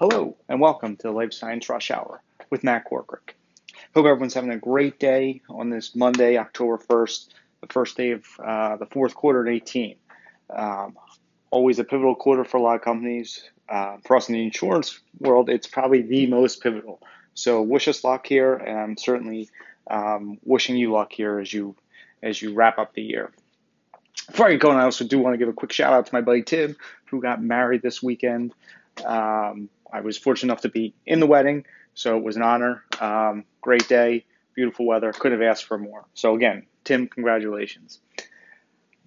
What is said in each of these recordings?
Hello, and welcome to Life Science Rush Hour with Matt Corkrick. Hope everyone's having a great day on this Monday, October 1st, the first day of uh, the fourth quarter at 18. Um, always a pivotal quarter for a lot of companies. Uh, for us in the insurance world, it's probably the most pivotal. So wish us luck here, and I'm certainly um, wishing you luck here as you as you wrap up the year. Before I get going, I also do want to give a quick shout out to my buddy Tim, who got married this weekend. Um, I was fortunate enough to be in the wedding, so it was an honor. Um, great day, beautiful weather. Couldn't have asked for more. So again, Tim, congratulations.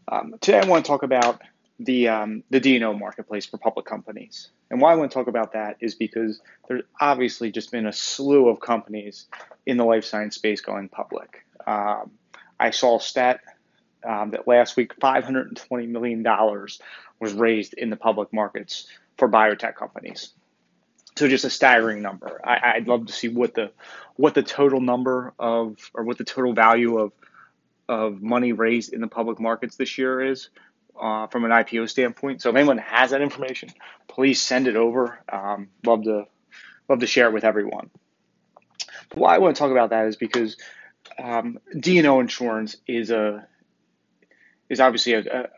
Um, today I want to talk about the um, the D&O marketplace for public companies. And why I want to talk about that is because there's obviously just been a slew of companies in the life science space going public. Um, I saw a stat um, that last week $520 million was raised in the public markets for biotech companies. So just a staggering number. I, would love to see what the what the total number of or what the total value of of money raised in the public markets this year is uh, from an IPO standpoint. So if anyone has that information, please send it over. Um, love to love to share it with everyone. But why I want to talk about that is because um, D&O insurance is a is obviously a, a,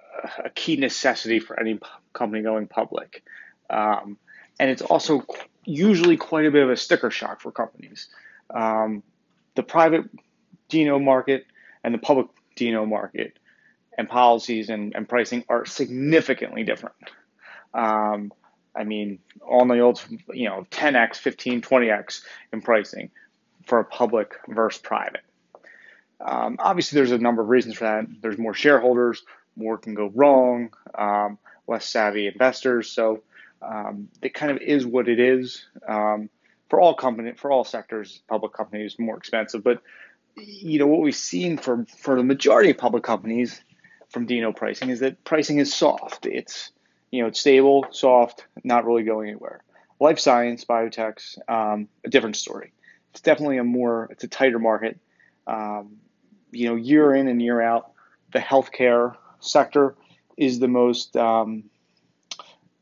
a, key necessity for any company going public. Um, and it's also usually quite a bit of a sticker shock for companies. Um, the private D&O market and the public D&O market and policies and, and pricing are significantly different. Um, I mean, on the old, you know, 10x, 15, 20x in pricing for a public versus private. Um, obviously, there's a number of reasons for that. There's more shareholders, more can go wrong, um, less savvy investors. So um, it kind of is what it is. Um, for all company, for all sectors, public companies more expensive. But you know what we've seen for for the majority of public companies from D&O pricing is that pricing is soft. It's you know it's stable, soft, not really going anywhere. Life science, biotechs, um, a different story. It's definitely a more it's a tighter market. Um, you know, year in and year out, the healthcare sector is the most um,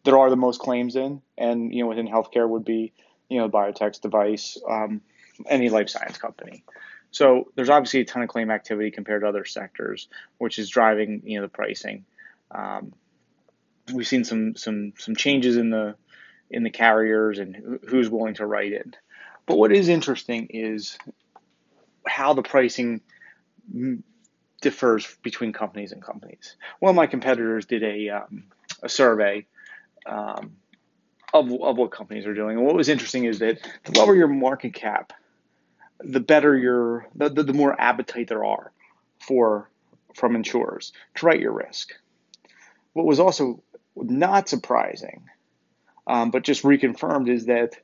there are the most claims in, and you know within healthcare would be you know biotech, device, um, any life science company. So there's obviously a ton of claim activity compared to other sectors, which is driving you know the pricing. Um, we've seen some some some changes in the in the carriers and who's willing to write it. But what is interesting is how the pricing differs between companies and companies. One of my competitors did a um, a survey um, of, of what companies are doing. And what was interesting is that the lower your market cap, the better your the, the, the more appetite there are for from insurers to write your risk. What was also not surprising, um, but just reconfirmed, is that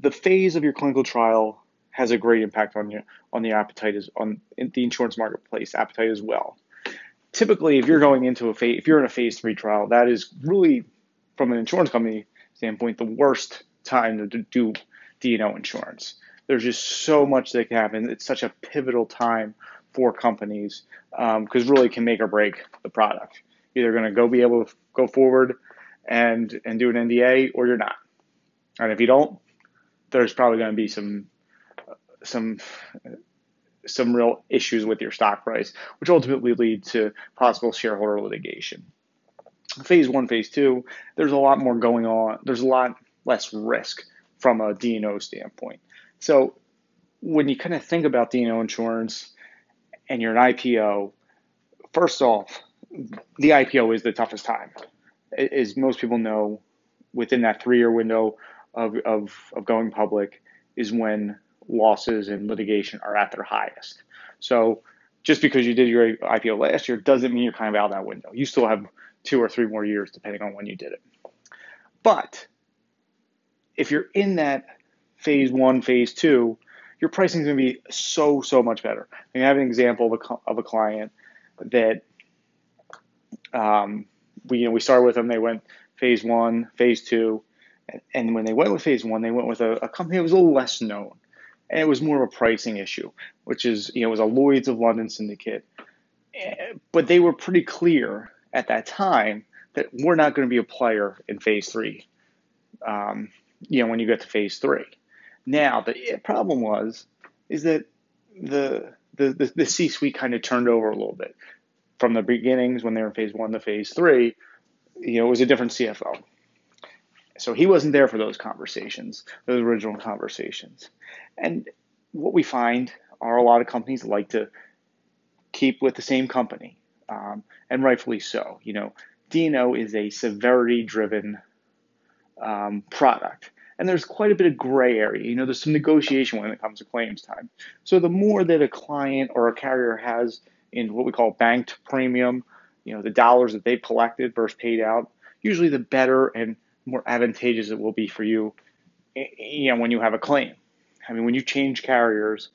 the phase of your clinical trial has a great impact on your on the appetite is on the insurance marketplace appetite as well. Typically, if you're going into a phase, if you're in a phase three trial, that is really from an insurance company standpoint, the worst time to do D&O insurance. There's just so much that can happen. It's such a pivotal time for companies because um, really can make or break the product. Either going to go be able to go forward and and do an NDA, or you're not. And if you don't, there's probably going to be some some some real issues with your stock price, which ultimately lead to possible shareholder litigation phase one, phase two, there's a lot more going on. There's a lot less risk from a D&O standpoint. So when you kind of think about D&O insurance and you're an IPO, first off, the IPO is the toughest time. As most people know, within that three-year window of, of, of going public is when losses and litigation are at their highest. So just because you did your IPO last year doesn't mean you're kind of out of that window. You still have two or three more years, depending on when you did it. But if you're in that phase one, phase two, your pricing is going to be so, so much better. I have an example of a, of a client that um, we, you know, we started with them, they went phase one, phase two, and, and when they went with phase one, they went with a, a company that was a little less known and it was more of a pricing issue, which is you know it was a Lloyd's of London syndicate, eh, but they were pretty clear at that time that we're not going to be a player in phase three. Um, you know, when you get to phase three. Now, the problem was, is that the, the, the, the C suite kind of turned over a little bit from the beginnings when they were in phase one to phase three. You know, it was a different CFO. So he wasn't there for those conversations, those original conversations. And what we find are a lot of companies like to keep with the same company, um, and rightfully so. You know, D&O is a severity driven um, product. And there's quite a bit of gray area. You know, there's some negotiation when it comes to claims time. So the more that a client or a carrier has in what we call banked premium, you know, the dollars that they've collected versus paid out, usually the better and more advantageous it will be for you, you know, when you have a claim. I mean, when you change carriers,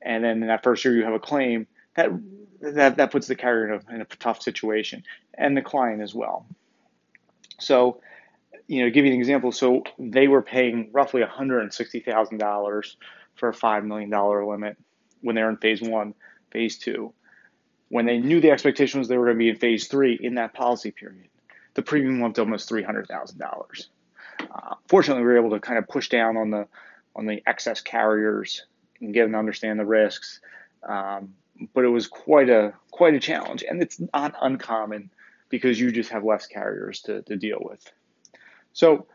and then in that first year you have a claim, that that that puts the carrier in a, in a tough situation, and the client as well. So you know, give you an example. So they were paying roughly $160,000 for a $5 million limit when they were in phase one, phase two. When they knew the expectation was they were going to be in phase three in that policy period, the premium went to almost $300,000. Uh, fortunately, we were able to kind of push down on the on the excess carriers and get them to understand the risks. Um, but it was quite a quite a challenge, and it's not uncommon because you just have less carriers to, to deal with. So,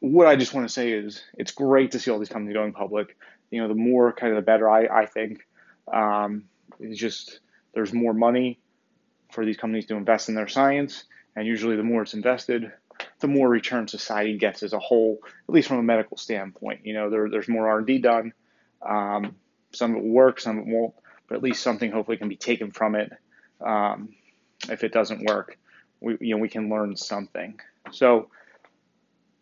what I just want to say is it's great to see all these companies going public. You know, the more kind of the better, I, I think. Um, it's just there's more money for these companies to invest in their science, and usually the more it's invested, the more return society gets as a whole, at least from a medical standpoint. You know, there, there's more R&D done. Um, some of it will work, some of it won't, but at least something hopefully can be taken from it. Um, if it doesn't work, we, you know, we can learn something. So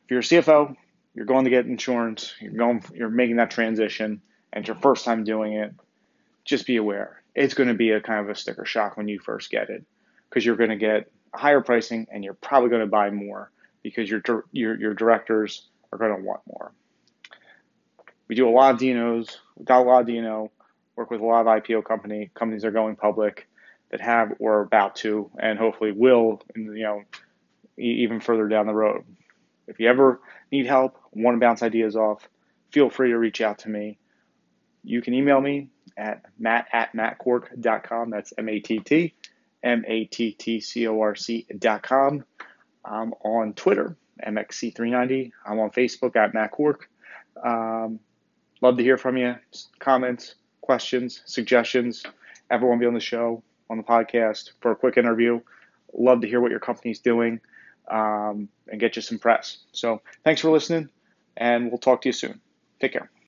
if you're a CFO, you're going to get insurance, you're going, you're making that transition, and it's your first time doing it, just be aware. It's going to be a kind of a sticker shock when you first get it, because you're going to get higher pricing, and you're probably going to buy more because your your your directors are going to want more. We do a lot of D&Os, got a lot of D&O, work with a lot of IPO company companies are going public that have or are about to, and hopefully will, you know, even further down the road. If you ever need help, want to bounce ideas off, feel free to reach out to me. You can email me at matt at mattcorc.com. That's M A T T M A T T C O R C.com. I'm on Twitter, MXC390. I'm on Facebook at Matt Corc. Um, love to hear from you. Comments, questions, suggestions. Everyone be on the show, on the podcast for a quick interview. Love to hear what your company's doing um, and get you some press. So thanks for listening, and we'll talk to you soon. Take care.